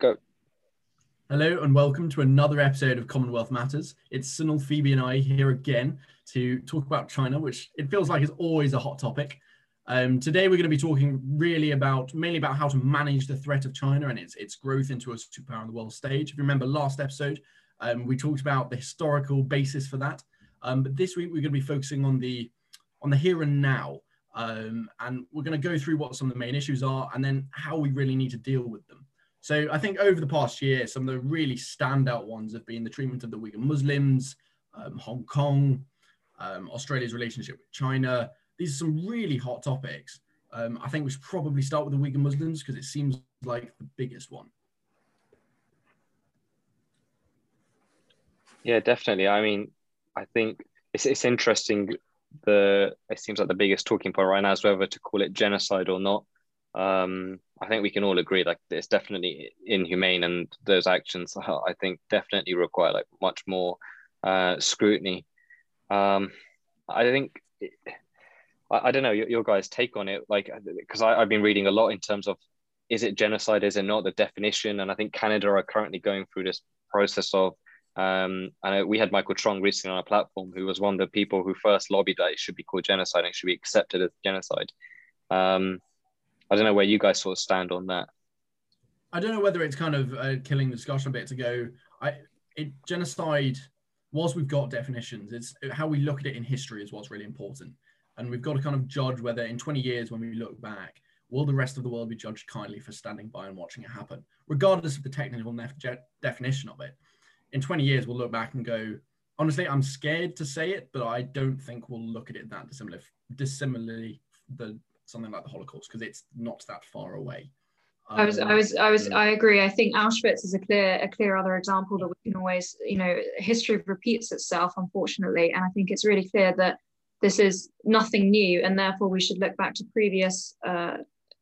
Go. Hello and welcome to another episode of Commonwealth Matters. It's Sunil, Phoebe, and I here again to talk about China, which it feels like is always a hot topic. Um, today we're going to be talking really about mainly about how to manage the threat of China and its its growth into a superpower on the world stage. If you remember last episode, um, we talked about the historical basis for that. Um, but this week we're going to be focusing on the on the here and now, um, and we're going to go through what some of the main issues are and then how we really need to deal with them. So I think over the past year, some of the really standout ones have been the treatment of the Uyghur Muslims, um, Hong Kong, um, Australia's relationship with China. These are some really hot topics. Um, I think we should probably start with the Uyghur Muslims because it seems like the biggest one. Yeah, definitely. I mean, I think it's it's interesting. The it seems like the biggest talking point right now is whether to call it genocide or not. Um, I think we can all agree like it's definitely inhumane, and those actions I think definitely require like much more uh, scrutiny. Um, I think I, I, don't know your, your, guys' take on it, like because I've been reading a lot in terms of is it genocide, is it not, the definition, and I think Canada are currently going through this process of. Um, and we had Michael Chong recently on our platform, who was one of the people who first lobbied that it should be called genocide and it should be accepted as genocide. Um, I don't know where you guys sort of stand on that. I don't know whether it's kind of uh, killing the discussion a bit to go. I it genocide. Whilst we've got definitions, it's how we look at it in history is what's really important, and we've got to kind of judge whether in 20 years when we look back, will the rest of the world be judged kindly for standing by and watching it happen, regardless of the technical nef- definition of it. In 20 years, we'll look back and go, honestly, I'm scared to say it, but I don't think we'll look at it that dissimilar, dissimilarly the something like the Holocaust because it's not that far away. I was, I was, I was, um, I agree. I think Auschwitz is a clear, a clear other example that we can always, you know, history repeats itself, unfortunately, and I think it's really clear that this is nothing new, and therefore we should look back to previous, uh,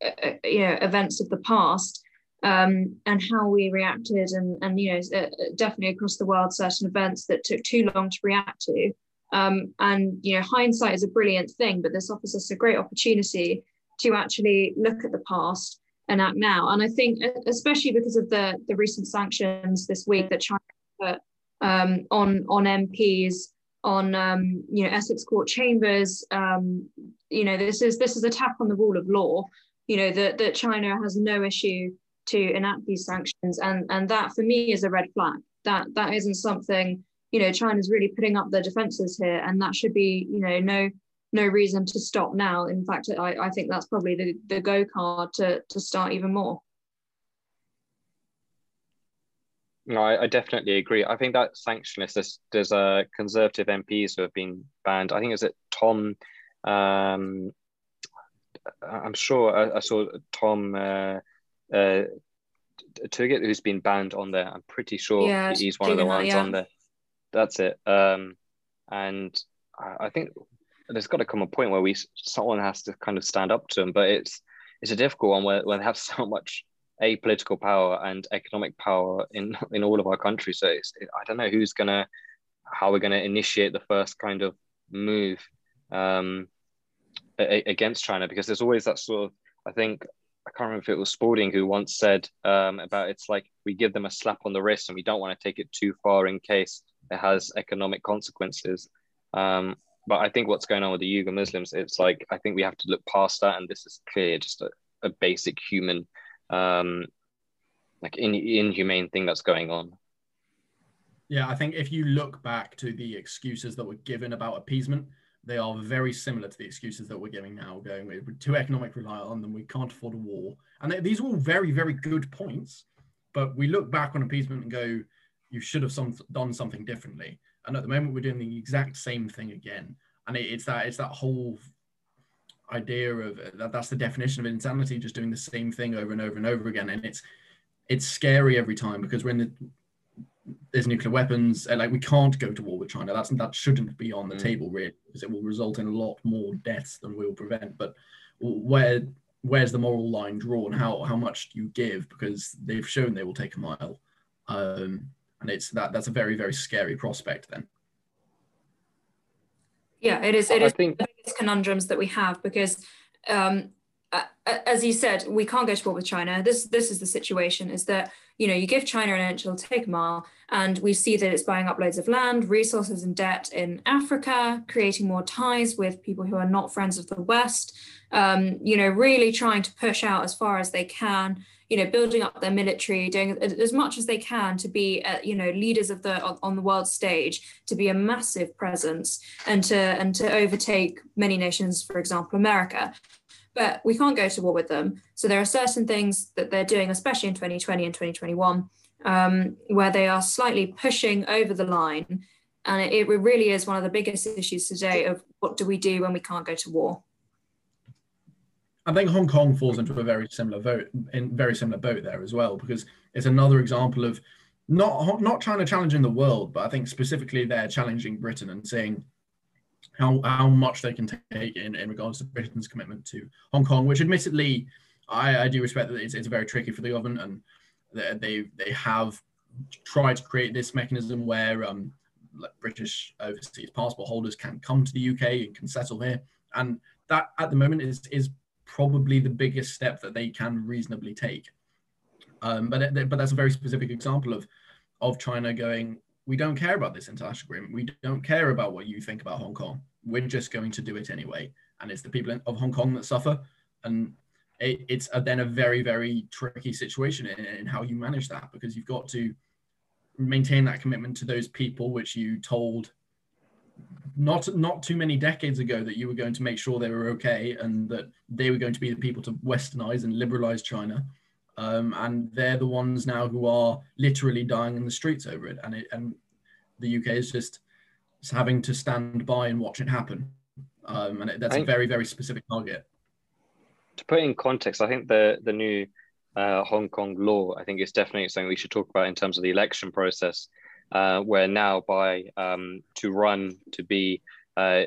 uh, you know, events of the past um, and how we reacted, and and you know, uh, definitely across the world, certain events that took too long to react to, um, and you know, hindsight is a brilliant thing, but this offers us a great opportunity to actually look at the past and act now. And I think, especially because of the the recent sanctions this week that China put um, on on MPs, on um, you know Essex Court chambers, um, you know, this is this is a tap on the rule of law. You know that that China has no issue to enact these sanctions, and and that for me is a red flag. That that isn't something you know China's really putting up their defenses here, and that should be you know no no reason to stop now. In fact, I, I think that's probably the, the go card to to start even more. No, I, I, definitely agree. I think that sanction list, there's, there's uh, conservative MPs who have been banned. I think is it Tom. Um, I'm sure I, I saw Tom uh, uh, who's been banned on there. I'm pretty sure yeah, he's one of the ones yeah. on there. That's it. Um, and I, think there's got to come a point where we someone has to kind of stand up to them. But it's it's a difficult one where, where they have so much a political power and economic power in in all of our countries. So it's, I don't know who's gonna how we're gonna initiate the first kind of move um, a, against China because there's always that sort of I think I can't remember if it was Spalding who once said um, about it's like we give them a slap on the wrist and we don't want to take it too far in case it has economic consequences. Um, but I think what's going on with the Uyghur Muslims, it's like I think we have to look past that, and this is clear, just a, a basic human, um, like in, inhumane thing that's going on. Yeah, I think if you look back to the excuses that were given about appeasement, they are very similar to the excuses that we're giving now, going with too economic rely on them, we can't afford a war, and they, these are all very, very good points. But we look back on appeasement and go, you should have some, done something differently. And at the moment, we're doing the exact same thing again. And it, it's that it's that whole idea of that that's the definition of insanity, just doing the same thing over and over and over again. And it's it's scary every time because we're in the there's nuclear weapons and like we can't go to war with China. That's that shouldn't be on the mm. table really because it will result in a lot more deaths than we will prevent. But where where's the moral line drawn? How how much do you give? Because they've shown they will take a mile. Um, and it's that that's a very very scary prospect then yeah it is it is think... the biggest conundrums that we have because um, uh, as you said, we can't go to war with China. This this is the situation: is that you know you give China an inch, it'll take a mile, and we see that it's buying up loads of land, resources, and debt in Africa, creating more ties with people who are not friends of the West. Um, you know, really trying to push out as far as they can. You know, building up their military, doing as much as they can to be, uh, you know, leaders of the on the world stage, to be a massive presence, and to and to overtake many nations, for example, America but we can't go to war with them. So there are certain things that they're doing, especially in 2020 and 2021, um, where they are slightly pushing over the line. And it, it really is one of the biggest issues today of what do we do when we can't go to war. I think Hong Kong falls into a very similar vote in very similar boat there as well, because it's another example of not not China challenging the world, but I think specifically they're challenging Britain and saying, how how much they can take in, in regards to Britain's commitment to Hong Kong, which admittedly I, I do respect that it's, it's very tricky for the government and they they have tried to create this mechanism where um, British overseas passport holders can come to the UK and can settle here, and that at the moment is is probably the biggest step that they can reasonably take. Um, but but that's a very specific example of of China going we don't care about this international agreement. We don't care about what you think about Hong Kong. We're just going to do it anyway. And it's the people of Hong Kong that suffer. And it, it's a, then a very, very tricky situation in, in how you manage that because you've got to maintain that commitment to those people which you told not not too many decades ago that you were going to make sure they were okay and that they were going to be the people to westernize and liberalize China um, and they're the ones now who are literally dying in the streets over it. And it, and the UK is just having to stand by and watch it happen. Um, and it, that's think, a very very specific target. To put in context, I think the the new uh, Hong Kong law, I think is definitely something we should talk about in terms of the election process, uh, where now by um, to run to be uh,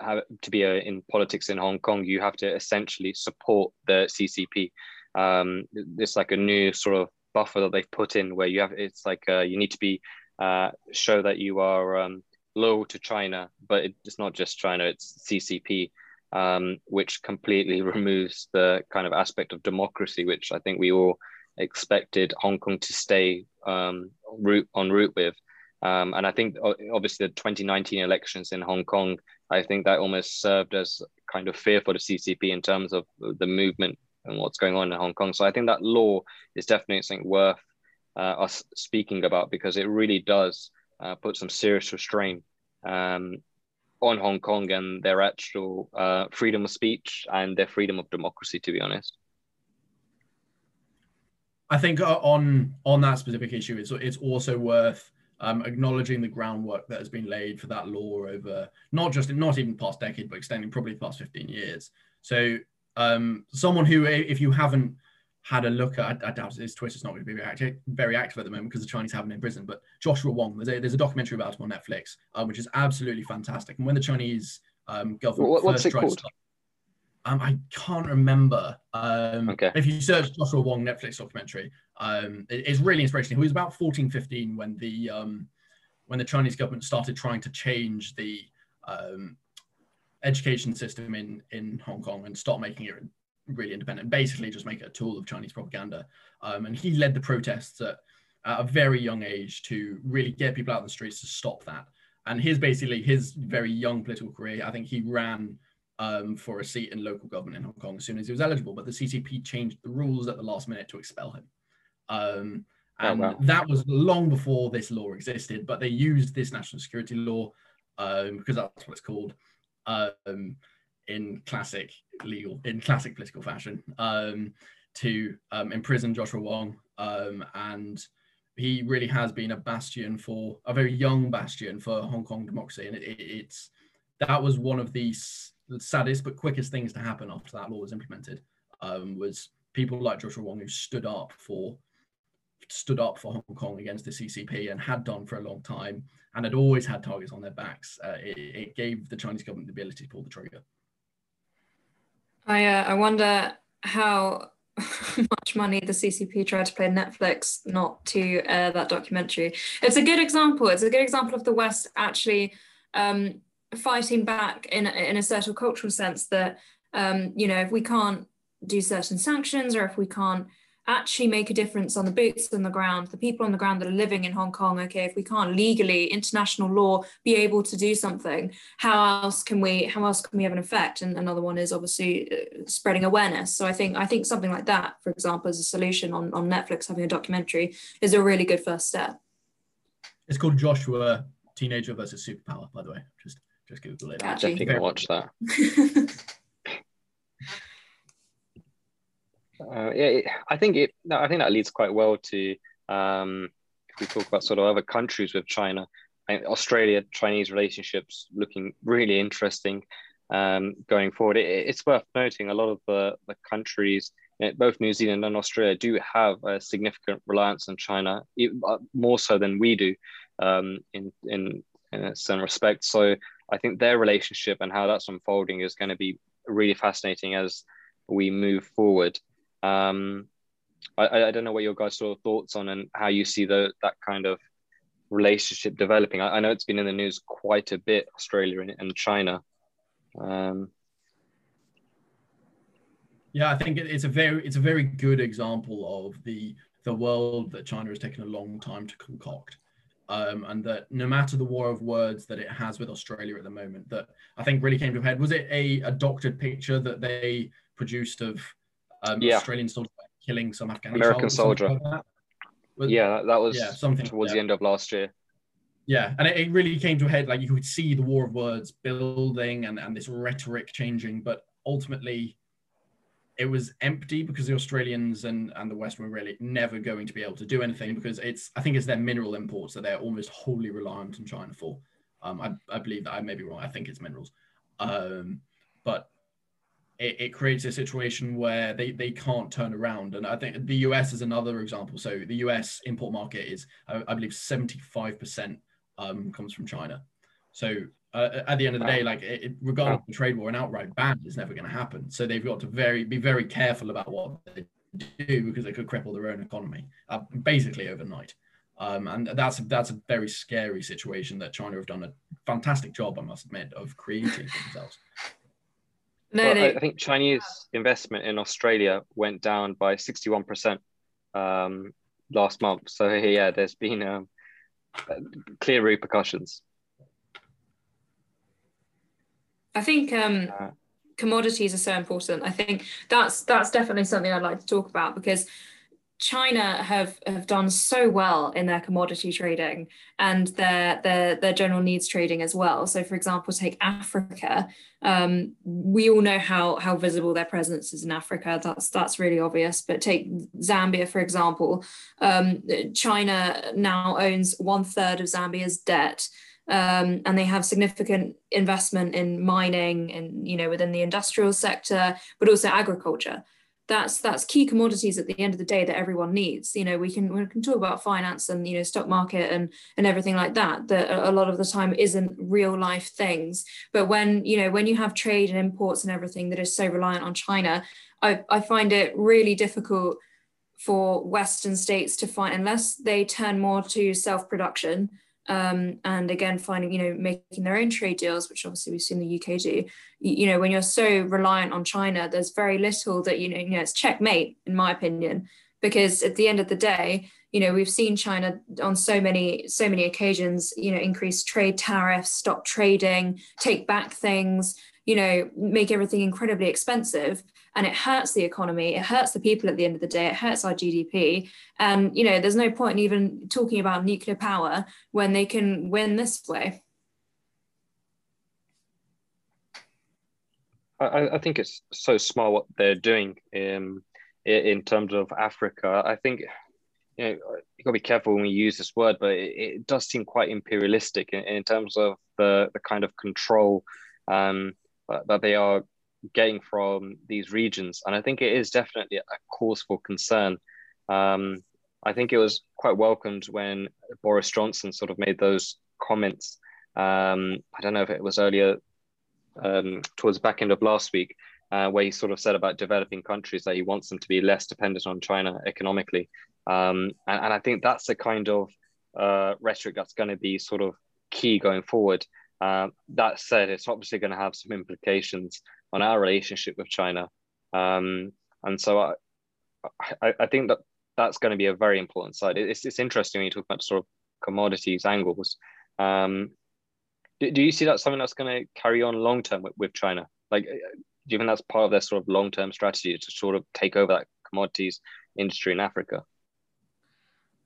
have, to be uh, in politics in Hong Kong, you have to essentially support the CCP um, it's like a new sort of buffer that they've put in where you have it's like uh, you need to be uh, show that you are um, loyal to China, but it's not just China; it's CCP, um, which completely removes the kind of aspect of democracy, which I think we all expected Hong Kong to stay um, route on route with. Um, and I think obviously the 2019 elections in Hong Kong, I think that almost served as kind of fear for the CCP in terms of the movement and what's going on in Hong Kong. So I think that law is definitely something worth uh, us speaking about because it really does uh, put some serious restraint um, on Hong Kong and their actual uh, freedom of speech and their freedom of democracy. To be honest. I think uh, on on that specific issue, it's it's also worth um, acknowledging the groundwork that has been laid for that law over not just not even past decade, but extending probably the past fifteen years. So um, someone who, if you haven't had a look at, I, doubt his Twitter's not going to be very active, very active at the moment because the Chinese have him in prison. But Joshua Wong, there's a, there's a documentary about him on Netflix, um, which is absolutely fantastic. And when the Chinese um, government what, what's it called? To, um, I can't remember. Um, okay. If you search Joshua Wong Netflix documentary, um, it's really inspirational. He was about 14, 15 when the um, when the Chinese government started trying to change the um, education system in in Hong Kong and stop making it really independent. Basically, just make it a tool of Chinese propaganda. Um, and he led the protests at, at, a very young age to really get people out in the streets to stop that. And his basically his very young political career. I think he ran um, for a seat in local government in Hong Kong as soon as he was eligible. But the CCP changed the rules at the last minute to expel him. Um, oh, and oh, wow. that was long before this law existed. But they used this national security law um, because that's what it's called um, in classic legal, in classic political fashion, um, to um, imprison Joshua Wong. Um, and he really has been a bastion for a very young bastion for Hong Kong democracy. And it, it, it's that was one of the saddest but quickest things to happen after that law was implemented. Um, was people like Joshua Wong who stood up for stood up for Hong Kong against the CCP and had done for a long time and had always had targets on their backs. Uh, it, it, gave the Chinese government the ability to pull the trigger. I, uh, I wonder how much money the CCP tried to pay Netflix not to air that documentary. It's a good example. It's a good example of the West actually um, fighting back in, in a certain cultural sense that, um, you know, if we can't do certain sanctions or if we can't actually make a difference on the boots on the ground, the people on the ground that are living in Hong Kong, okay, if we can't legally, international law, be able to do something, how else can we, how else can we have an effect? And another one is obviously uh, spreading awareness. So I think, I think something like that, for example, as a solution on, on Netflix, having a documentary is a really good first step. It's called Joshua Teenager versus Superpower, by the way. Just just Google it. I'm definitely gonna watch that. Uh, yeah, I think it. I think that leads quite well to um, if we talk about sort of other countries with China. Australia Chinese relationships looking really interesting um, going forward. It, it's worth noting a lot of the, the countries, both New Zealand and Australia, do have a significant reliance on China, uh, more so than we do um, in, in, in some respects. So I think their relationship and how that's unfolding is going to be really fascinating as we move forward. Um, I, I don't know what your guys' sort of thoughts on and how you see the that kind of relationship developing. I, I know it's been in the news quite a bit, Australia and, and China. Um, yeah, I think it's a very it's a very good example of the the world that China has taken a long time to concoct. Um, and that no matter the war of words that it has with Australia at the moment, that I think really came to a head. Was it a, a doctored picture that they produced of um, yeah. Australian soldier killing some Afghan American soldier. Like that. Was, yeah, that was yeah, something towards the end of last year. Yeah, and it, it, really came to a head. Like you could see the war of words building and, and this rhetoric changing, but ultimately it was empty because the Australians and, and the West were really never going to be able to do anything because it's I think it's their mineral imports that they're almost wholly reliant on China for. Um, I, I believe that I may be wrong. I think it's minerals. Um, but it, it, creates a situation where they, they can't turn around. And I think the US is another example. So the US import market is, I, I believe, 75% um, comes from China. So uh, at the end of the day, like it, regardless of the trade war, an outright ban is never going to happen. So they've got to very be very careful about what they do because it could cripple their own economy, uh, basically overnight. Um, and that's that's a very scary situation that China have done a fantastic job, I must admit, of creating for themselves. No, well, no. I, think Chinese investment in Australia went down by 61% um, last month. So yeah, there's been um, clear repercussions. I think um, uh, commodities are so important. I think that's that's definitely something I'd like to talk about because China have have done so well in their commodity trading and their their their general needs trading as well. So, for example, take Africa. Um, we all know how how visible their presence is in Africa. That's that's really obvious. But take Zambia for example. Um, China now owns one third of Zambia's debt. Um, and they have significant investment in mining and you know within the industrial sector, but also agriculture that's that's key commodities at the end of the day that everyone needs. You know we can we can talk about finance and you know stock market and and everything like that that a lot of the time isn't real life things. But when you know when you have trade and imports and everything that is so reliant on china i, I find it really difficult for western states to find unless they turn more to self-production um, and again finding you know making their own trade deals which obviously we've seen the uk do. You, know when you're so reliant on china there's very little that you know, you know it's checkmate in my opinion. Because at the end of the day you know we've seen china on so many so many occasions you know increase trade tariffs stop trading take back things you know make everything incredibly expensive and it hurts the economy it hurts the people at the end of the day it hurts our gdp and you know there's no point in even talking about nuclear power when they can win this way I, I think it's so smart what they're doing in in terms of Africa. I think you know you got to be careful when we use this word, but it, it does seem quite imperialistic in, in, terms of the the kind of control um, that they are getting from these regions. And I think it is definitely a cause for concern. Um, I think it was quite welcomed when Boris Johnson sort of made those comments. Um, I don't know if it was earlier um, towards the back end of last week, uh, where he sort of said about developing countries that he wants them to be less dependent on China economically. Um, and, and, I think that's the kind of uh, rhetoric that's going to be sort of key going forward. Uh, that said, it's obviously going to have some implications on our relationship with China. Um, And so I, I, I think that that's going to be a very important side. It's, it's interesting when you talk about sort of commodities angles. Um, do, do you see that something that's going to carry on long term with, with China? Like, uh, do you think that's part of their sort of long term strategy to sort of take over that commodities industry in Africa?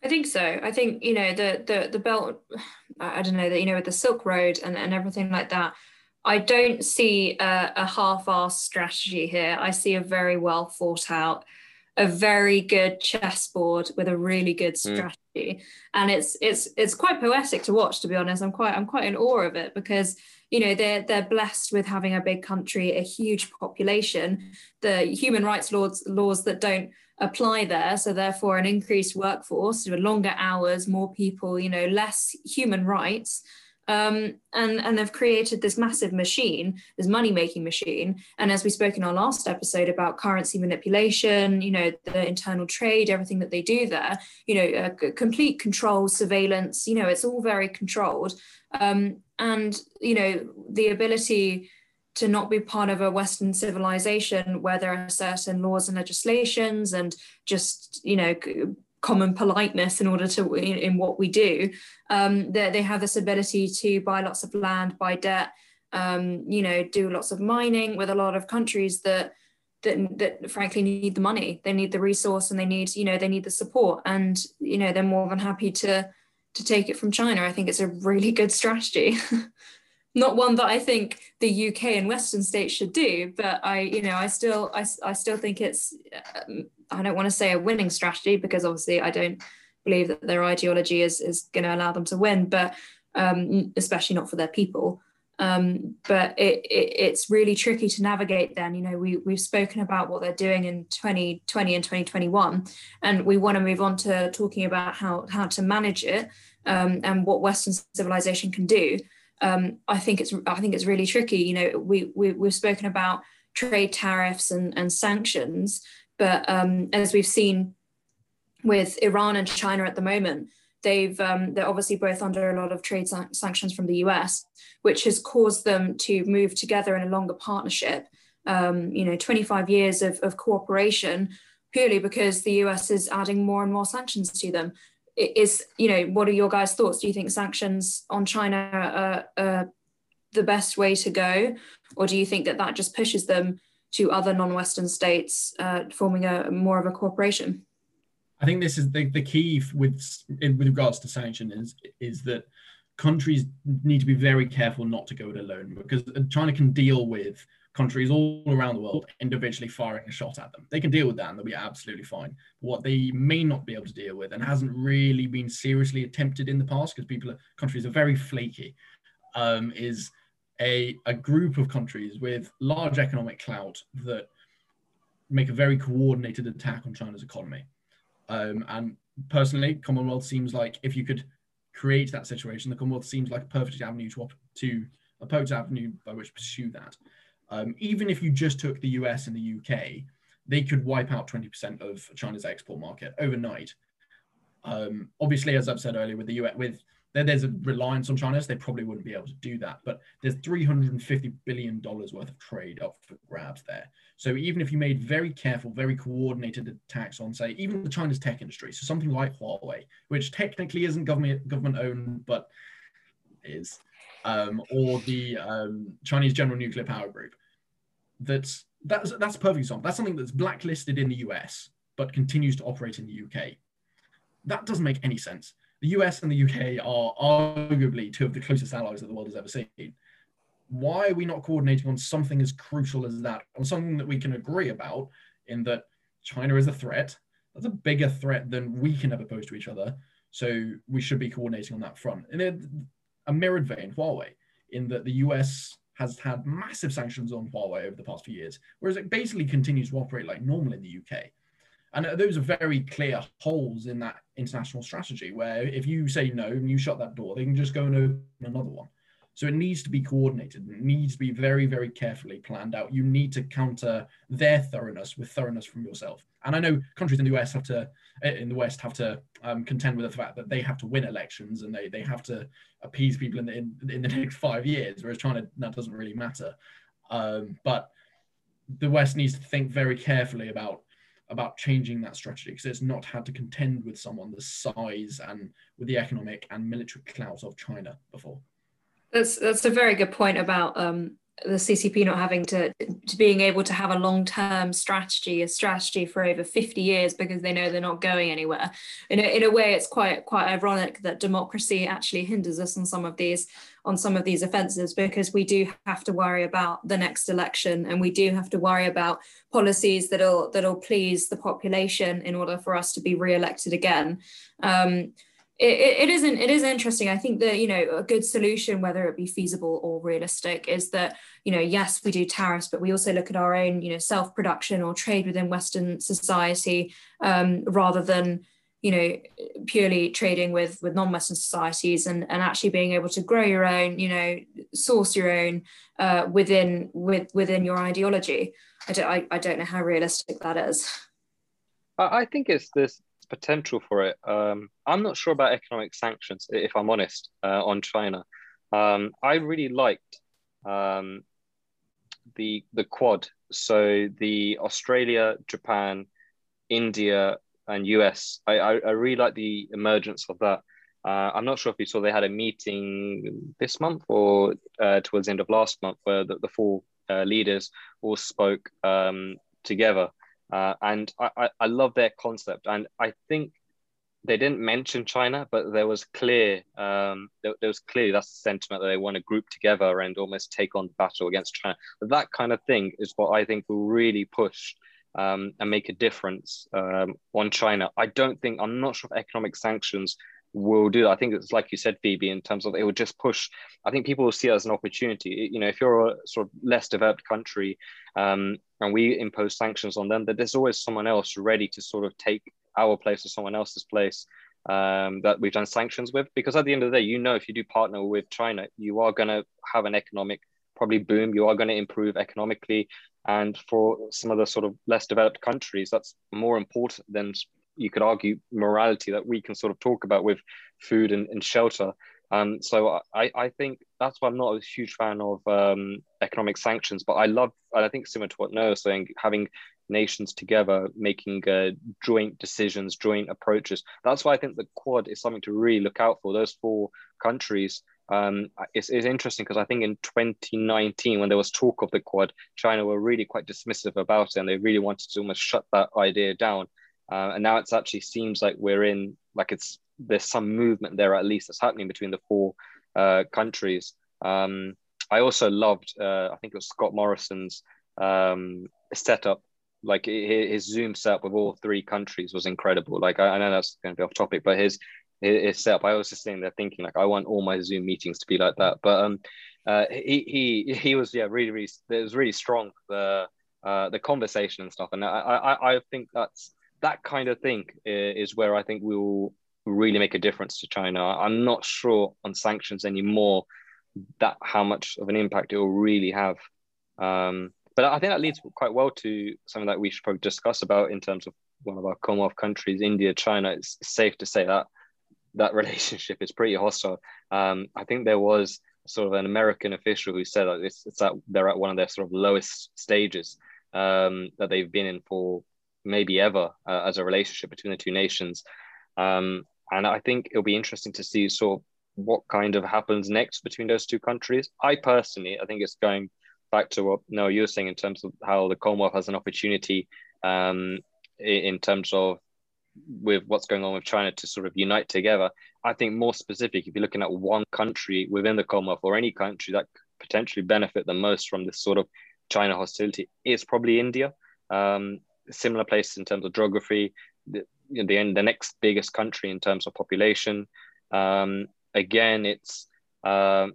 I think so. I think you know the the the belt. I don't know that you know with the Silk Road and and everything like that. I don't see a, a half-assed strategy here. I see a very well thought out, a very good chessboard with a really good hmm. strategy, mm. and it's it's it's quite poetic to watch. To be honest, I'm quite I'm quite in awe of it because you know they're they're blessed with having a big country, a huge population, the human rights laws laws that don't apply there. So therefore, an increased workforce, longer hours, more people, you know, less human rights. Um, and and they've created this massive machine, this money making machine. And as we spoke in our last episode about currency manipulation, you know, the internal trade, everything that they do there, you know, uh, complete control, surveillance, you know, it's all very controlled. Um, and you know, the ability to not be part of a Western civilization where there are certain laws and legislations and just, you know, common politeness in order to in, in what we do. Um, they, they have this ability to buy lots of land, buy debt, um, you know, do lots of mining with a lot of countries that that that frankly need the money. They need the resource and they need, you know, they need the support. And, you know, they're more than happy to to take it from China. I think it's a really good strategy. not one that I think the UK and Western states should do, but I, you know, I still, I, I still think it's, um, I don't want to say a winning strategy because obviously I don't believe that their ideology is is going to allow them to win, but um, especially not for their people. Um, but it, it, it's really tricky to navigate. Then, you know, we we've spoken about what they're doing in 2020 and 2021, and we want to move on to talking about how how to manage it um, and what Western civilization can do um, I think it's I think it's really tricky. You know, we, we we've spoken about trade tariffs and, and sanctions, but um, as we've seen with Iran and China at the moment, they've um, they're obviously both under a lot of trade san- sanctions from the US, which has caused them to move together in a longer partnership. Um, you know, 25 years of, of cooperation purely because the US is adding more and more sanctions to them. Is you know what are your guys thoughts? Do you think sanctions on china are, are, the best way to go? Or do you think that that just pushes them to other non-western states uh, forming a more of a cooperation i think this is the, the key with with regards to sanctions is is that countries need to be very careful not to go it alone because china can deal with countries all around the world individually firing a shot at them. They can deal with that and they'll be absolutely fine. What they may not be able to deal with and hasn't really been seriously attempted in the past because people, are, countries are very flaky, um, is a, a group of countries with large economic clout that make a very coordinated attack on China's economy. Um, and personally, Commonwealth seems like if you could create that situation, the Commonwealth seems like a perfect avenue to, to a perfect avenue by which to pursue that. Um, even if you just took the US and the UK, they could wipe out 20% of China's export market overnight. Um, obviously, as I've said earlier, with the US, with there, there's a reliance on China, so they probably wouldn't be able to do that. But there's 350 billion dollars worth of trade up for grabs there. So even if you made very careful, very coordinated attacks on, say, even the China's tech industry, so something like Huawei, which technically isn't government government owned, but is, um, or the um, Chinese General Nuclear Power Group, that's that's that's a perfect example. That's something that's blacklisted in the US but continues to operate in the UK. That doesn't make any sense. The US and the UK are arguably two of the closest allies that the world has ever seen. Why are we not coordinating on something as crucial as that, on something that we can agree about, in that China is a threat? That's a bigger threat than we can ever pose to each other. So we should be coordinating on that front. In a mirrored vein, Huawei, in that the US has had massive sanctions on Huawei over the past few years, whereas it basically continues to operate like normal in the UK. And those are very clear holes in that international strategy where if you say no and you shut that door, they can just go and open another one. So it needs to be coordinated. It needs to be very, very carefully planned out. You need to counter their thoroughness with thoroughness from yourself. And I know countries in the US have to, in the West, have to um, contend with the fact that they have to win elections and they, they have to appease people in the, in, in the next five years, whereas China, that doesn't really matter. Um, but the West needs to think very carefully about about changing that strategy because it's not had to contend with someone the size and with the economic and military clout of China before. That's that's a very good point about um, the CCP not having to, to being able to have a long-term strategy, a strategy for over 50 years because they know they're not going anywhere. In a, in a way, it's quite quite ironic that democracy actually hinders us on some of these on some of these offences because we do have to worry about the next election and we do have to worry about policies that'll that'll please the population in order for us to be re-elected again. Um, it, it isn't it is interesting. I think that you know a good solution whether it be feasible or realistic is that you know yes we do tariffs but we also look at our own you know self production or trade within western society um, rather than you know purely trading with with non-western societies and and actually being able to grow your own you know source your own uh, within with within your ideology. I don't I, I don't know how realistic that is. I think it's this potential for it. Um, I'm not sure about economic sanctions, if I'm honest, uh, on China. Um, I really liked um, the the Quad, so the Australia, Japan, India, and US. I, I, I really like the emergence of that. Uh, I'm not sure if you saw they had a meeting this month or uh, towards the end of last month where the, the four uh, leaders all spoke um, together. Uh, and I, I, I, love their concept. And I think they didn't mention China, but there was clear, um, there, there, was clearly that's the sentiment that they want to group together and almost take on the battle against China. That kind of thing is what I think will really push um, and make a difference um, on China. I don't think, I'm not sure if economic sanctions will do. I think it's like you said, Phoebe, in terms of it will just push. I think people will see it as an opportunity. You know, if you're a sort of less developed country um, and we impose sanctions on them, that there's always someone else ready to sort of take our place or someone else's place um, that we've done sanctions with. Because at the end of the day, you know, if you do partner with China, you are going to have an economic probably boom. You are going to improve economically. And for some of the sort of less developed countries, that's more important than you could argue morality that we can sort of talk about with food and, and shelter. Um, so I, I think that's why I'm not a huge fan of um, economic sanctions, but I love, and I think similar to what Noah was saying, having nations together, making uh, joint decisions, joint approaches. That's why I think the Quad is something to really look out for. Those four countries, um, it's, it's interesting because I think in 2019, when there was talk of the Quad, China were really quite dismissive about it and they really wanted to almost shut that idea down. Uh, and now it's actually seems like we're in like it's there's some movement there at least that's happening between the four uh, countries. Um, I also loved uh, I think it was Scott Morrison's um, setup, like his Zoom setup with all three countries was incredible. Like I, know that's going to be off topic, but his his setup, I was just sitting there thinking like I want all my Zoom meetings to be like that. But um, uh, he he he was yeah really really it was really strong the uh, the conversation and stuff, and I I I think that's that kind of thing is where I think we will really make a difference to China. I'm not sure on sanctions anymore that how much of an impact it will really have. Um, but I think that leads quite well to something that we should probably discuss about in terms of one of our Commonwealth countries, India, China. It's safe to say that that relationship is pretty hostile. Um, I think there was sort of an American official who said that it's, it's that they're at one of their sort of lowest stages um, that they've been in for maybe ever uh, as a relationship between the two nations. Um, and I think it'll be interesting to see sort of what kind of happens next between those two countries. I personally, I think it's going back to what no you were saying in terms of how the Commonwealth has an opportunity um, in terms of with what's going on with China to sort of unite together. I think more specific, if you're looking at one country within the Commonwealth or any country that potentially benefit the most from this sort of China hostility, is probably India. Um, similar place in terms of geography, the, the, the next biggest country in terms of population. Um, again, it's, uh,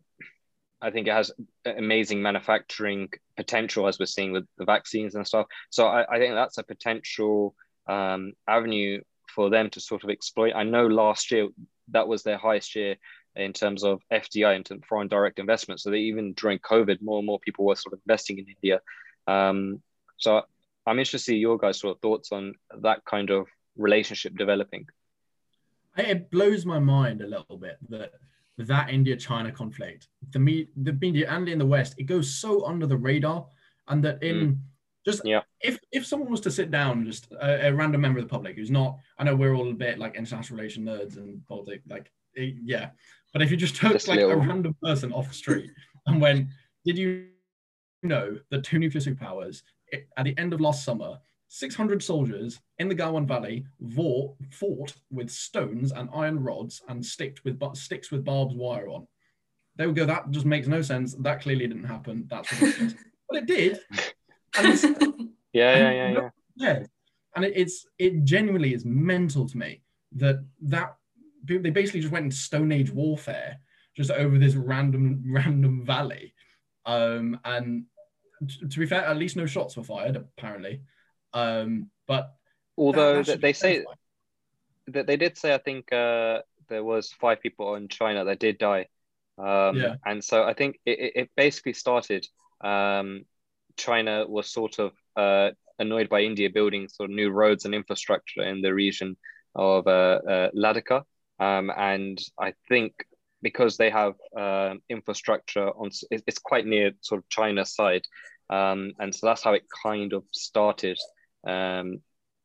I think it has amazing manufacturing potential as we're seeing with the vaccines and stuff. So I, I think that's a potential um, avenue for them to sort of exploit. I know last year that was their highest year in terms of FDI, into foreign direct investment. So they, even during COVID, more and more people were sort of investing in India. Um, so I'm interested to see your guys' sort of thoughts on that kind of relationship developing. It blows my mind a little bit that that India-China conflict, the me, the media and in the West, it goes so under the radar, and that in mm. Just Yeah. if if someone was to sit down, just a, a random member of the public who's not, I know we're all a bit like international relation nerds and politics, like yeah, but if you just took Just like a random person off the street and went, did you know that two nuclear superpowers at the end of last summer, 600 soldiers in the Galwan Valley fought, fought with stones and iron rods and sticked with bu- sticks with barbed wire on. They would go, that just makes no sense. That clearly didn't happen. That's ridiculous. but it did. And it's, Yeah, yeah, And yeah, yeah. yeah. And it, it's it genuinely is mental to me that that they basically just went into Stone Age warfare just over this random random valley. Um, and to be fair, at least no shots were fired apparently. Um, but Although that th- should they say terrifying. that they did say I think uh, there was five people in China that did die, um, Yeah. and so I think it, it- it basically started. Um, China was sort of uh, annoyed by India building sort of new roads and infrastructure in the region of uh, uh, Ladakh, um, and I think because they have um infrastructure on, it's quite near sort of China's side, um, and so that's how it kind of started. Um,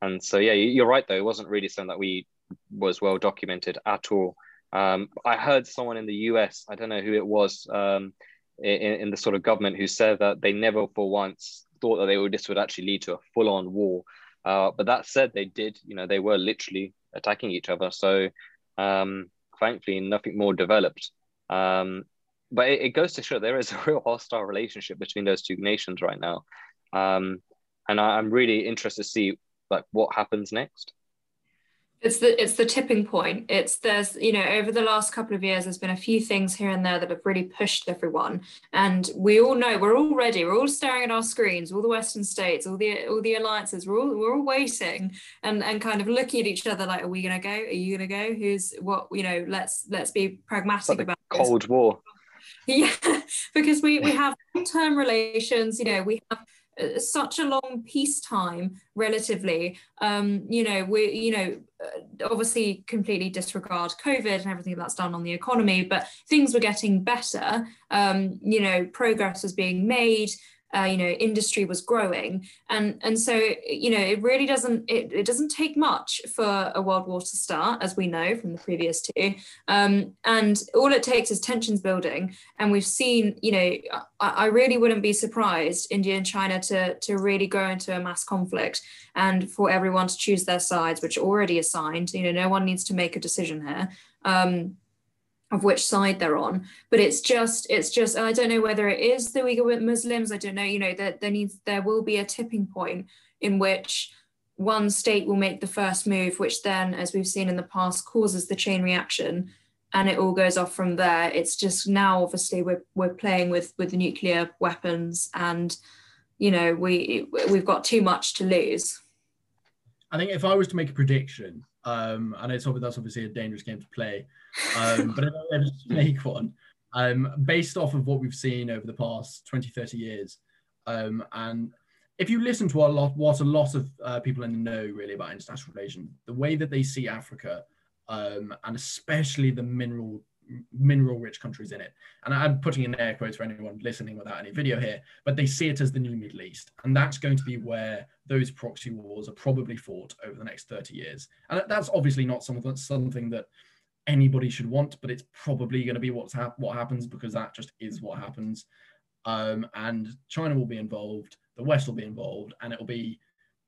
and so yeah, you- you're right though. It wasn't really something that we was well documented at all. Um, I heard someone in the US, I don't know who it was, um, in, in the sort of government who said that they never for once thought that they would this would actually lead to a full-on war. Uh, but that said, they did. You know, they were literally attacking each other. So um, thankfully, nothing more developed. Um, but it, it goes to show there is a real hostile relationship between those two nations right now. Um, and I, I'm really interested to see like what happens next. It's the it's the tipping point. It's there's you know over the last couple of years there's been a few things here and there that have really pushed everyone, and we all know we're all ready. We're all staring at our screens, all the Western states, all the all the alliances. We're all we're all waiting and and kind of looking at each other like, are we gonna go? Are you gonna go? Who's what? You know, let's let's be pragmatic Like about this. Cold War. Yeah, because we, we have long-term relations, you know, we have such a long peacetime relatively. Um, you know, we, you know, uh, obviously completely disregard COVID and everything that's done on the economy, but things were getting better. Um, you know, progress was being made. Uh, you know, industry was growing, and and so you know, it really doesn't it, it doesn't take much for a world war to start, as we know from the previous two. Um, and all it takes is tensions building, and we've seen, you know, I, I really wouldn't be surprised India and China to to really go into a mass conflict, and for everyone to choose their sides, which are already assigned. You know, no one needs to make a decision here. Um, of which side they're on but it's just it's just i don't know whether it is the uyghur muslims i don't know you know that there needs there will be a tipping point in which one state will make the first move which then as we've seen in the past causes the chain reaction and it all goes off from there. It's just now obviously we're, we're playing with with nuclear weapons and you know we we've got too much to lose. I think if I was to make a prediction, um, and it's obviously that's obviously a dangerous game to play, um, but if I was to make one, um, based off of what we've seen over the past 20, 30 years, um, and if you listen to a lot, what a lot of uh, people in the know really about international relations, the way that they see Africa, um, and especially the mineral mineral rich countries in it, and I'm putting in air quotes for anyone listening without any video here, but they see it as the new Middle East, and that's going to be where those proxy wars are probably fought over the next 30 years. And that's obviously not something something that anybody should want, but it's probably going to be what's hap- what happens because that just is what happens. Um, and China will be involved, the West will be involved, and it will be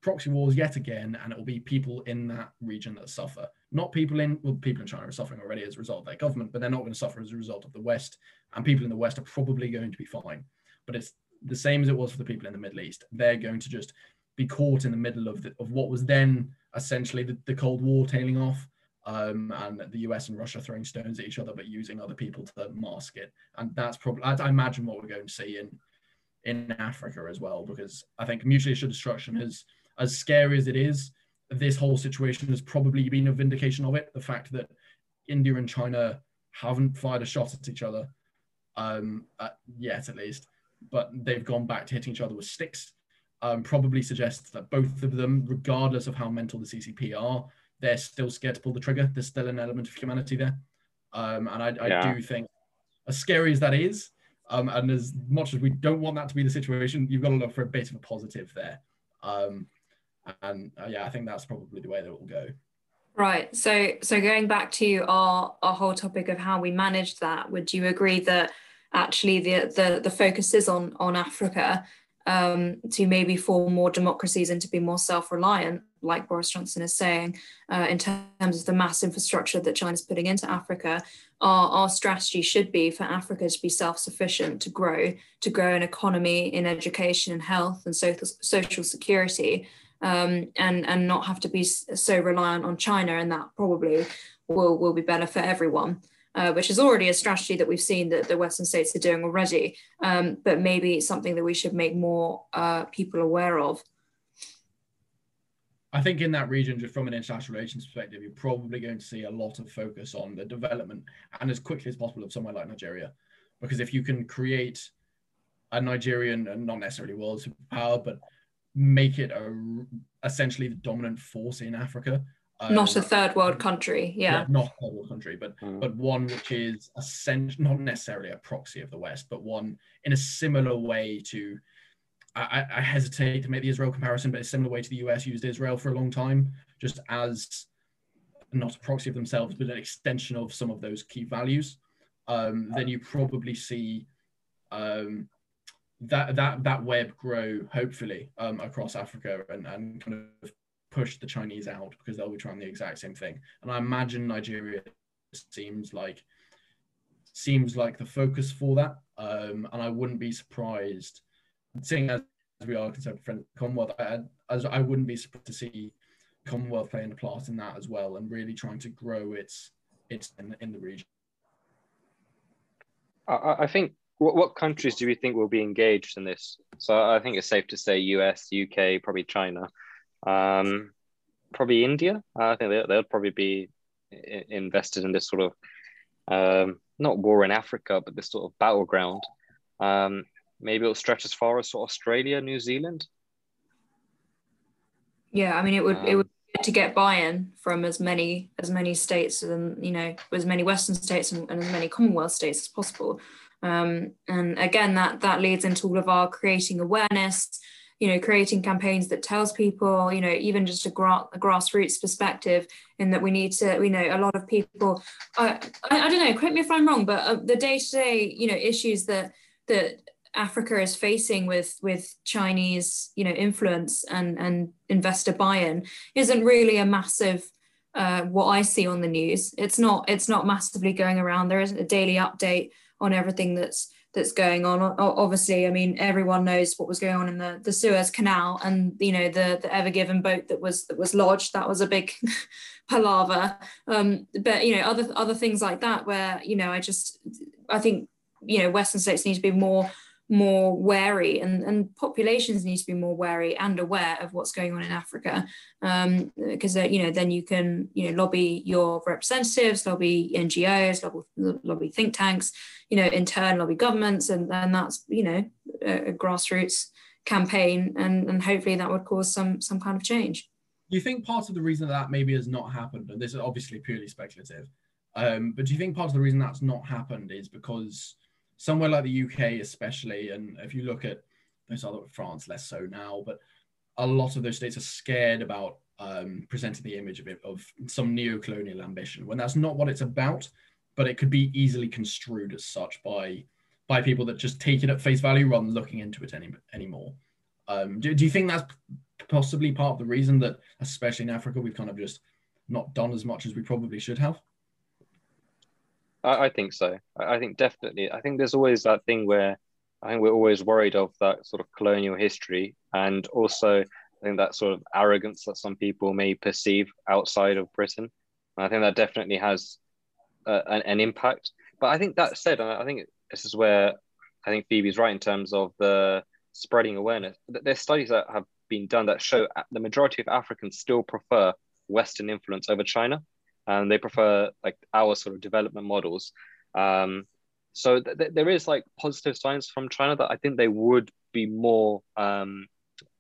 proxy wars yet again, and it will be people in that region that suffer. Not people in well, people in China are suffering already as a result of their government, but they're not going to suffer as a result of the West. And people in the West are probably going to be fine. But it's the same as it was for the people in the Middle East. They're going to just be caught in the middle of the, of what was then essentially the, the Cold War tailing off, um, and the US and Russia throwing stones at each other, but using other people to mask it. And that's probably I imagine what we're going to see in in Africa as well, because I think mutually assured destruction is as scary as it is. This whole situation has probably been a vindication of it. The fact that India and China haven't fired a shot at each other um, uh, yet, at least, but they've gone back to hitting each other with sticks. Um, probably suggests that both of them, regardless of how mental the CCP are, they're still scared to pull the trigger. There's still an element of humanity there, um, and I, I Yeah. do think, as scary as that is, Um, and as much as we don't want that to be the situation, you've got to look for a bit of a positive there. Um, and uh, yeah, I think that's probably the way that it will go. Right. So so going back to our our whole topic of how we manage that, would you agree that actually the the, the focus is on on Africa um, to maybe form more democracies and to be more self-reliant, like Boris Johnson is saying, uh, in terms of the mass infrastructure that China's putting into Africa, our, our strategy should be for Africa to be self-sufficient, to grow, to grow an economy in education and health and social, social security, um, and and not have to be so reliant on China, and that probably will will be better for everyone. Uh, which is already a strategy that we've seen that the Western states are doing already, um, but maybe something that we should make more uh, people aware of. I think in that region, just from an international relations perspective, you're probably going to see a lot of focus on the development and as quickly as possible of somewhere like Nigeria, because if you can create a Nigerian and not necessarily world superpower, but make it a, essentially the dominant force in Africa. Um, not a third world country, yeah. yeah. Not a third world country, but mm. but one which is essentially not necessarily a proxy of the West, but one in a similar way to. I, I hesitate to make the Israel comparison, but a similar way to the US used Israel for a long time, just as not a proxy of themselves, but an extension of some of those key values. Um, then you probably see um, that that that web grow hopefully um, across Africa and, and kind of push the Chinese out because they'll be trying the exact same thing. And I imagine Nigeria seems like seems like the focus for that. Um, and I wouldn't be surprised, seeing as we are Conservative Friends Commonwealth, I, as I wouldn't be surprised to see Commonwealth playing a part in that as well and really trying to grow its its in, in the region. I, I think what, what countries do we think will be engaged in this? So I think it's safe to say US, UK, probably China, um, probably India. I think they'll, they'll probably be invested in this sort of um, not war in Africa, but this sort of battleground. Um, maybe it'll stretch as far as sort of Australia, New Zealand. Yeah, I mean, it would um, it would to get buy-in from as many as many states and you know as many Western states and, and as many Commonwealth states as possible. Um, and again, that that leads into all of our creating awareness, you know, creating campaigns that tells people, you know, even just a, gra- a grassroots perspective, in that we need to, we know, a lot of people. I, I, I don't know. Correct me if I'm wrong, but uh, the day-to-day, you know, issues that that Africa is facing with with Chinese, you know, influence and and investor buy-in isn't really a massive. Uh, what I see on the news, it's not it's not massively going around. There isn't a daily update on everything that's that's going on. Obviously, I mean, everyone knows what was going on in the, the Suez Canal, and you know the the Ever Given boat that was that was lodged. That was a big palaver. Um, but you know, other other things like that, where you know, I just I think you know, Western states need to be more more wary and, and populations need to be more wary and aware of what's going on in Africa because um, uh, you know then you can you know lobby your representatives lobby NGOs lobby, lobby think tanks you know in turn lobby governments and, and that's you know a, a grassroots campaign and, and hopefully that would cause some some kind of change. Do you think part of the reason that maybe has not happened and this is obviously purely speculative um, but do you think part of the reason that's not happened is because somewhere like the UK, especially, and if you look at those other France, less so now, but a lot of those states are scared about um, presenting the image of it of some neo-colonial ambition when that's not what it's about, but it could be easily construed as such by by people that just take it at face value rather than looking into it any, anymore. Um, do, do you think that's possibly part of the reason that, especially in Africa, we've kind of just not done as much as we probably should have? I, I think so. I, I think definitely. I think there's always that thing where I think we're always worried of that sort of colonial history, and also I think that sort of arrogance that some people may perceive outside of Britain. And I think that definitely has uh, an, an, impact. But I think that said, I think this is where I think Phoebe's right in terms of the spreading awareness. There's studies that have been done that show the majority of Africans still prefer Western influence over China and they prefer like our sort of development models. Um, so th- th- there is like positive signs from China that I think they would be more um,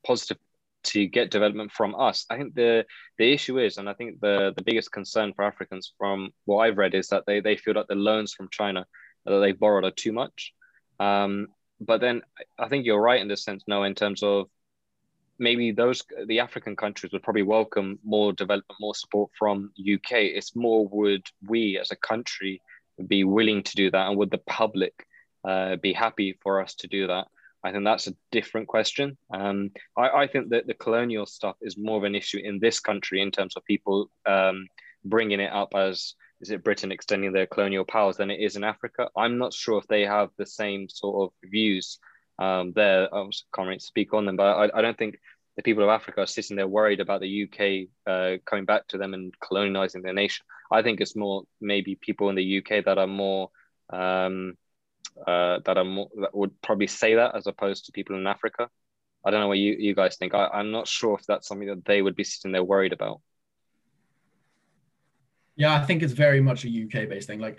positive to get development from us. I think the the issue is, and I think the the biggest concern for Africans from what I've read is that they they feel that the loans from China that they borrowed are too much. Um, but then I think you're right in the sense, no, in terms of maybe those the African countries would probably welcome more development, more support from UK. It's more would we as a country be willing to do that, and would the public uh, be happy for us to do that? I think that's a different question. Um, I, I, think that the colonial stuff is more of an issue in this country in terms of people um, bringing it up as is it Britain extending their colonial powers than it is in Africa. I'm not sure if they have the same sort of views um, there. I can't really speak on them, but I, I, don't think the people of Africa are sitting there worried about the UK uh, coming back to them and colonizing their nation. I think it's more maybe people in the UK that are more um, uh, that are more that would probably say that as opposed to people in Africa. I don't know what you, you guys think. I, I'm not sure if that's something that they would be sitting there worried about. Yeah, I think it's very much a UK based thing. Like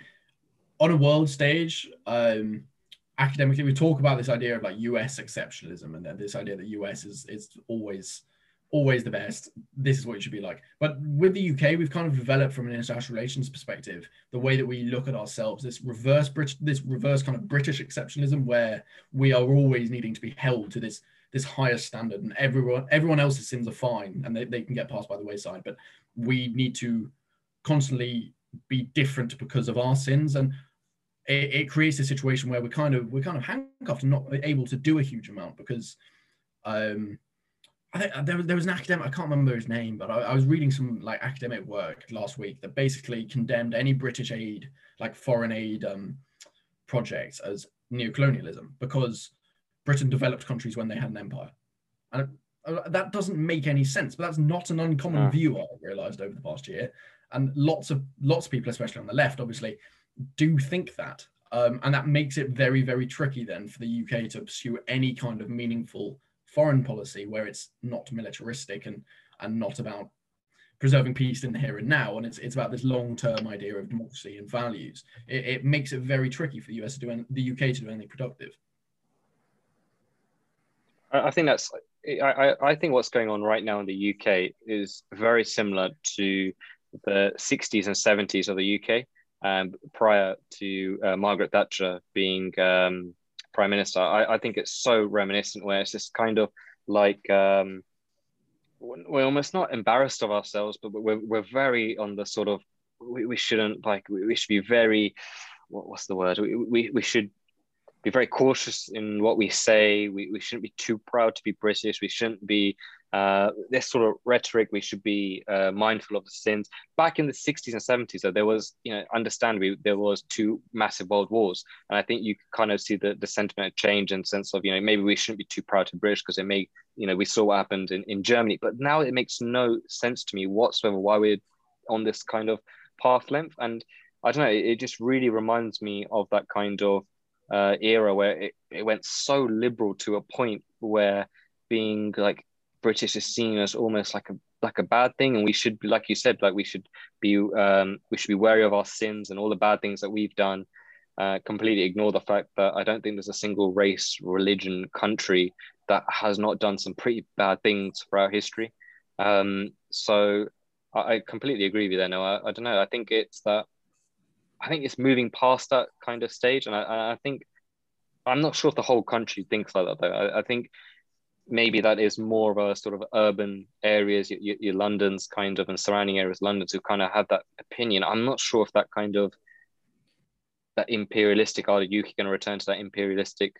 on a world stage, um, academically, we talk about this idea of like US exceptionalism and this idea that US is is always always the best. This is what it should be like. But with the UK, we've kind of developed from an international relations perspective the way that we look at ourselves. This reverse Brit- this reverse kind of British exceptionalism, where we are always needing to be held to this this higher standard, and everyone everyone else's sins are fine and they, they can get passed by the wayside, but we need to constantly be different because of our sins and it, it, creates a situation where we're kind of we're kind of handcuffed and not able to do a huge amount because um I think there, there was an academic I can't remember his name but I, I was reading some like academic work last week that basically condemned any British aid like foreign aid um projects as neocolonialism because Britain developed countries when they had an empire. And uh, that doesn't make any sense but that's not an uncommon view I've realized over the past year. And lots of lots of people, especially on the left, obviously, do think that, um, and that makes it very very tricky then for the UK to pursue any kind of meaningful foreign policy where it's not militaristic and and not about preserving peace in the here and now, and it's it's about this long term idea of democracy and values. It, it makes it very tricky for the US to do any, the UK to do anything productive. I think that's I, I think what's going on right now in the UK is very similar to the 60s and 70s of the UK, um, prior to uh, Margaret Thatcher being um, prime minister. I, I, think it's so reminiscent, where it's just kind of like um, we're almost not embarrassed of ourselves, but we're, we're very on the sort of we, we shouldn't like we should be very what, what's the word we, we, we should be very cautious in what we say. We, we shouldn't be too proud to be British. We shouldn't be uh, this sort of rhetoric. We should be uh, mindful of the sins. Back in the 60s and 70s, though, there was, you know, understandably, there was two massive world wars. And I think you kind of see the, the sentiment change in sense of, you know, maybe we shouldn't be too proud to British because it may, you know, we saw what happened in, in Germany. But now it makes no sense to me whatsoever why we're on this kind of path length. And I don't know, it, it just really reminds me of that kind of uh, era where it, it went so liberal to a point where being like British is seen as almost like a like a bad thing, and we should be like you said, like we should be um, we should be wary of our sins and all the bad things that we've done. Uh, completely ignore the fact that I don't think there's a single race, religion, country that has not done some pretty bad things for our history. Um, so I, I, completely agree with you there. No, I, I don't know. I think it's that I think it's moving past that kind of stage, and I, I think I'm not sure if the whole country thinks like that though. I, I think maybe that is more of a sort of urban areas, your, your London's kind of and surrounding areas, London's who kind of have that opinion. I'm not sure if that kind of that imperialistic, are the UK going to return to that imperialistic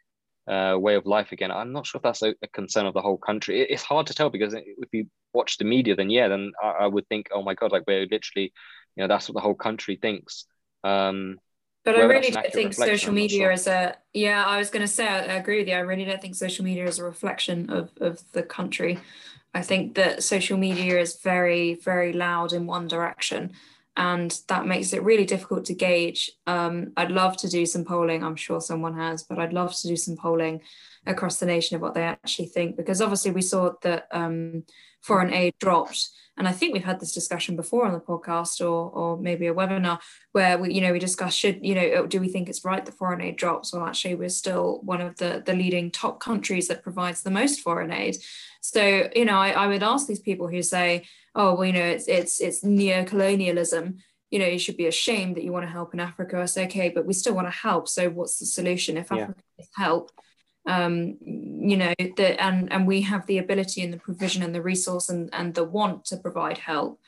uh, way of life again? I'm not sure if that's a, a concern of the whole country. It, it's hard to tell because if you watch the media, then yeah, then I, I would think, oh my god, like we're literally, you know, that's what the whole country thinks. Um, but I really don't think social media is a yeah. I was going to say I, I, agree with you. I really don't think social media is a reflection of of the country. I think that social media is very very loud in one direction, and that makes it really difficult to gauge. Um, I'd love to do some polling. I'm sure someone has, but I'd love to do some polling across the nation of what they actually think because obviously we saw that um, foreign aid dropped and I think we've had this discussion before on the podcast or or maybe a webinar where we you know we discuss should you know do we think it's right that foreign aid drops well actually we're still one of the the leading top countries that provides the most foreign aid so you know I, I would ask these people who say oh well you know it's it's it's neo-colonialism you know, you should be ashamed that you want to help in Africa. I say, okay, but we still want to help. So what's the solution if Africa yeah. help? Um, you know, that and and we have the ability and the provision and the resource and, and the want to provide help.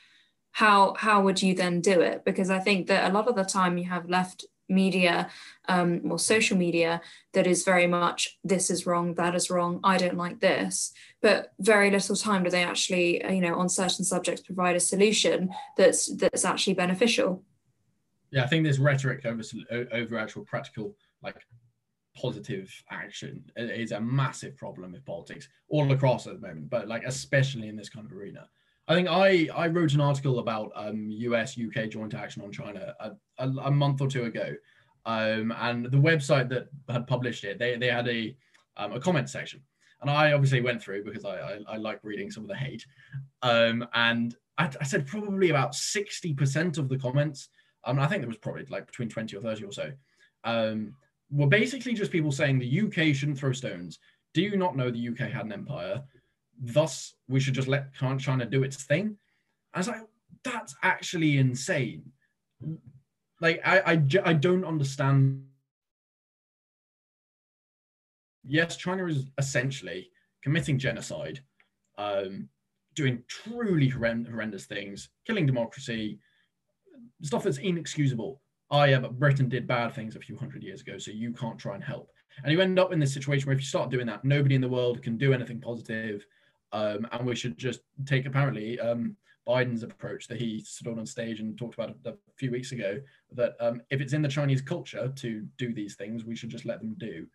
How how would you then do it? Because I think that a lot of the time you have left media um, or social media that is very much this is wrong that is wrong i don't like this but very little time do they actually uh, you know on certain subjects provide a solution that's that's actually beneficial yeah i think there's rhetoric over over actual practical like positive action is a massive problem with politics all across at the moment but like especially in this kind of arena I think I, I wrote an article about um, US UK joint action on China a, a, a month or two ago. Um, and the website that had published it, they, they had a, um, a comment section. And I obviously went through because I, I, I like reading some of the hate. Um, and I, I, said probably about 60% of the comments, I think there was probably like between 20 or 30 or so, um, were basically just people saying the UK shouldn't throw stones. Do you not know the UK had an empire? thus we should just let China do its thing. I was like, that's actually insane. Like, I, I, I don't understand. Yes, China is essentially committing genocide, um, doing truly horrendous things, killing democracy, stuff that's inexcusable. Oh, yeah, but Britain did bad things a few hundred years ago, so you can't try and help. And you end up in this situation where if you start doing that, nobody in the world can do anything positive. Um, and we should just take apparently um, Biden's approach that he stood on stage and talked about a, few weeks ago that um, if it's in the Chinese culture to do these things, we should just let them do,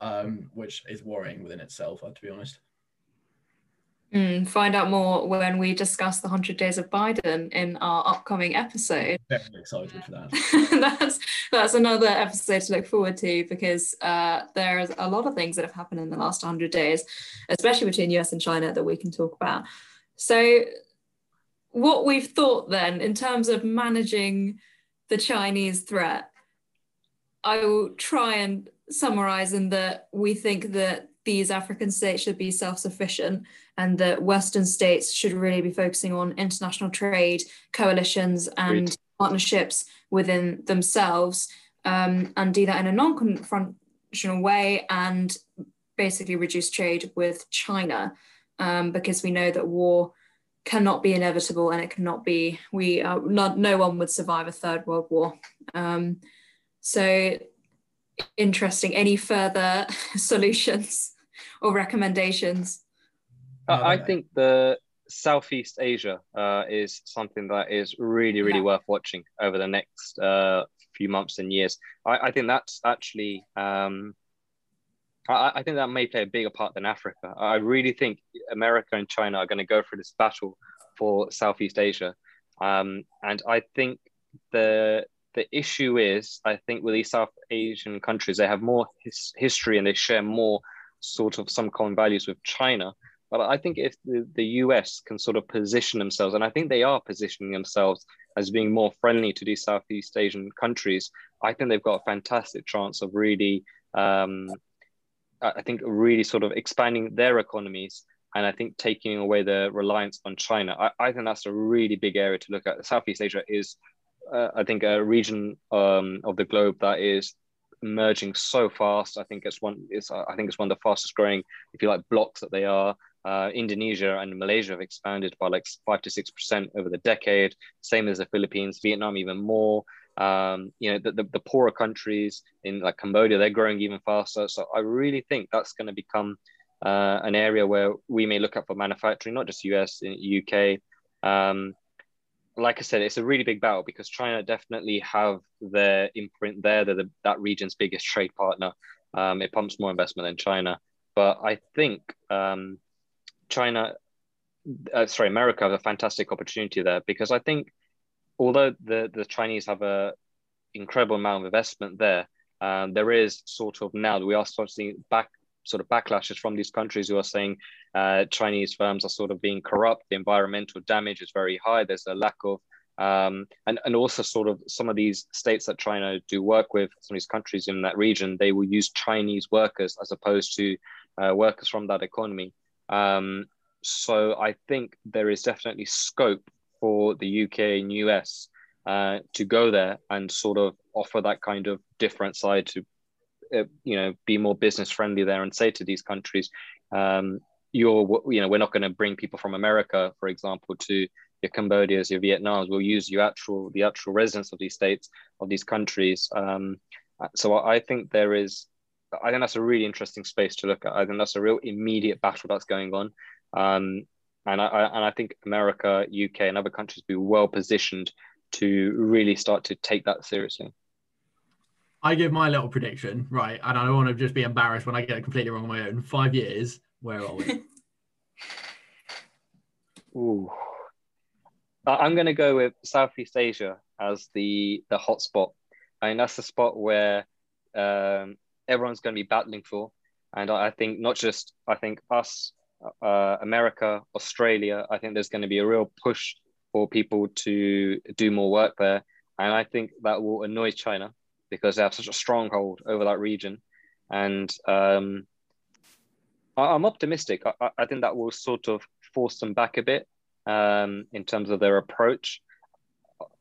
um, which is worrying within itself, uh, to be honest. Mm, find out more when we discuss the 100 Days of Biden in our upcoming episode. Very excited for that. that's, that's another episode to look forward to because uh, there's a lot of things that have happened in the last 100 days, especially between US and China, that we can talk about. So, what we've thought then in terms of managing the Chinese threat, I will try and summarize in that we think that these African states should be self sufficient and that Western states should really be focusing on international trade, coalitions, and Great. partnerships within themselves um, and do that in a non confrontational way and basically reduce trade with China um, because we know that war cannot be inevitable and it cannot be we are not no one would survive a third world war um, so interesting. Any further solutions or recommendations? Uh, I think the Southeast Asia uh, is something that is really, really yeah. worth watching over the next uh, few months and years. I, I think that's actually, um, I, I, think that may play a bigger part than Africa. I really think America and China are going to go through this battle for Southeast Asia. Um, and I think the the issue is, I think, with these South Asian countries, they have more his, history and they share more sort of some common values with China. But I think if the, the US can sort of position themselves, and I think they are positioning themselves as being more friendly to these Southeast Asian countries, I think they've got a fantastic chance of really, um, I think, really sort of expanding their economies and I think taking away the reliance on China. I, I think that's a really big area to look at. Southeast Asia is uh, I think a region um, of the globe that is emerging so fast. I think it's one. It's I think it's one of the fastest growing, if you like, blocks that they are. Uh, Indonesia and Malaysia have expanded by like five to six percent over the decade. Same as the Philippines, Vietnam even more. Um, you know, the, the, the, poorer countries in like Cambodia, they're growing even faster. So I really think that's going to become uh, an area where we may look up for manufacturing, not just US, UK. Um, like I said, it's a really big battle because China definitely have their imprint there. They're the, that region's biggest trade partner. Um, it pumps more investment than China. But I think um, China, uh, sorry, America have a fantastic opportunity there because I think although the, the Chinese have a incredible amount of investment there, um, there is sort of now we are starting back sort of backlashes from these countries who are saying uh, Chinese firms are sort of being corrupt. The environmental damage is very high. There's a lack of um, and, and also sort of some of these states that China do work with, some of these countries in that region, they will use Chinese workers as opposed to uh, workers from that economy. Um, so I think there is definitely scope for the UK and US uh, to go there and sort of offer that kind of different side to, uh, you know, be more business friendly there and say to these countries, um, you're, you know, we're not going to bring people from America, for example, to your Cambodias, your Vietnams. We'll use your actual the actual residents of these states of these countries. Um, so I think there is, I think that's a really interesting space to look at. I think that's a real immediate battle that's going on. Um, and I, I, and I think America, UK, and other countries be well positioned to really start to take that seriously. I give my little prediction, right? And I don't want to just be embarrassed when I get it completely wrong on my own. Five years, where are we? Ooh. I'm going to go with Southeast Asia as the the hotspot. I mean, that's the spot where um, everyone's going to be battling for, and I think not just I think us, uh, America, Australia. I think there's going to be a real push for people to do more work there, and I think that will annoy China because they have such a stronghold over that region, and um, I, am optimistic. I, I think that will sort of force them back a bit um, in terms of their approach.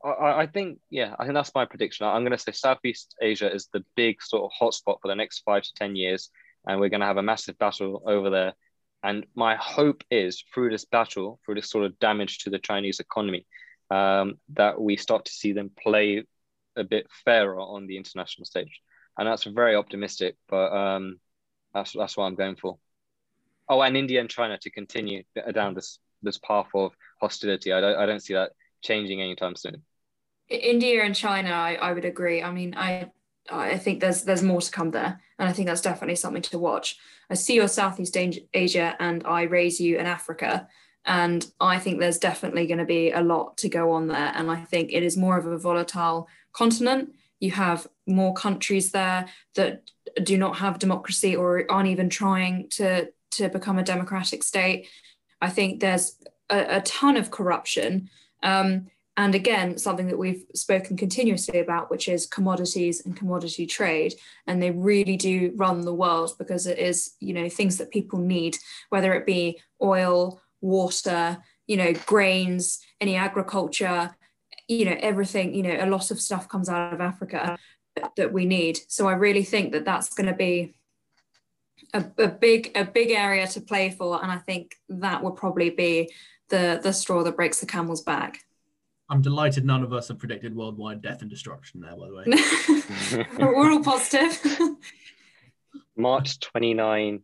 I, I, think, yeah, I think that's my prediction. I'm going to say Southeast Asia is the big sort of hotspot for the next five to 10 years. And we're going to have a massive battle over there. And my hope is through this battle, through this sort of damage to the Chinese economy, um, that we start to see them play a bit fairer on the international stage. And that's very optimistic, but um, that's, that's what I'm going for. Oh, and India and China to continue uh, down this this path of hostility. I don't I don't see that changing anytime soon. India and China, I, I would agree. I mean, I I think there's there's more to come there, and I think that's definitely something to watch. I see your Southeast Asia, and I raise you in Africa, and I think there's definitely going to be a lot to go on there. And I think it is more of a volatile continent. You have more countries there that do not have democracy or aren't even trying to to become a democratic state. I think there's a, a ton of corruption. Um, and again, something that we've spoken continuously about, which is commodities and commodity trade. And they really do run the world because it is, you know, things that people need, whether it be oil, water, you know, grains, any agriculture, you know, everything, you know, a lot of stuff comes out of Africa that we need. So I really think that that's going to be a, a big a big area to play for, and I think that will probably be the the straw that breaks the camel's back. I'm delighted none of us have predicted worldwide death and destruction there, by the way. We're all positive. March 29,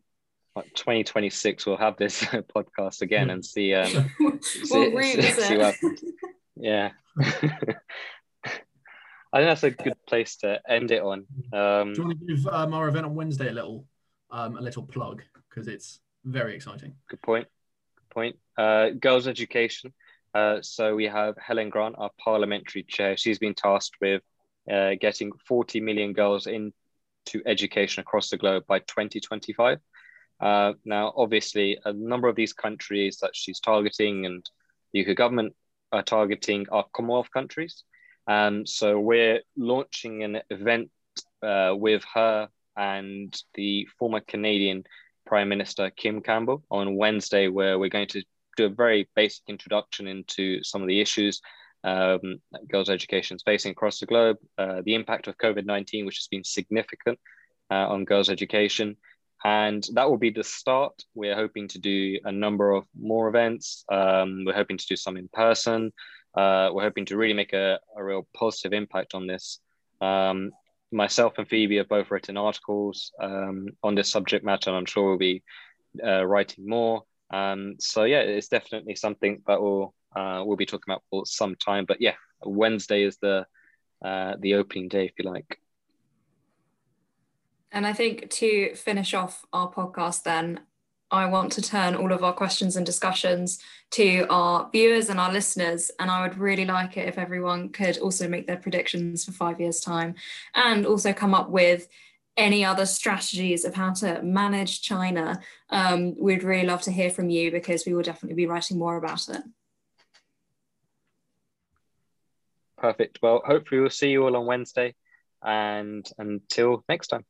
2026, we'll have this podcast again and see. Um, we'll see, see, see what happens. Yeah. I think that's a good place to end it on. Um, Do you want to give um, our event on Wednesday a little um, a little plug because it's very exciting. Good point. Good point. Uh, girls' education. Uh, so we have Helen Grant, our parliamentary chair. She's been tasked with uh, getting 40 million girls into education across the globe by 2025. Uh, now, obviously, a number of these countries that she's targeting and the UK government are targeting are Commonwealth countries. Um, so we're launching an event uh, with her and the former Canadian Prime Minister Kim Campbell on Wednesday, where we're going to do a very basic introduction into some of the issues um, girls' education is facing across the globe, uh, the impact of COVID 19, which has been significant uh, on girls' education. And that will be the start. We're hoping to do a number of more events. Um, we're hoping to do some in person. Uh, we're hoping to really make a, a real positive impact on this. Um, myself and Phoebe have both written articles um, on this subject matter, and I'm sure we'll be uh, writing more. Um, so yeah, it's definitely something that we'll uh, we'll be talking about for some time. But yeah, Wednesday is the uh, the opening day, if you like. And I think to finish off our podcast, then I want to turn all of our questions and discussions to our viewers and our listeners. And I would really like it if everyone could also make their predictions for five years' time and also come up with any other strategies of how to manage China. Um, we'd really love to hear from you because we will definitely be writing more about it. Perfect. Well, hopefully we'll see you all on Wednesday and until next time.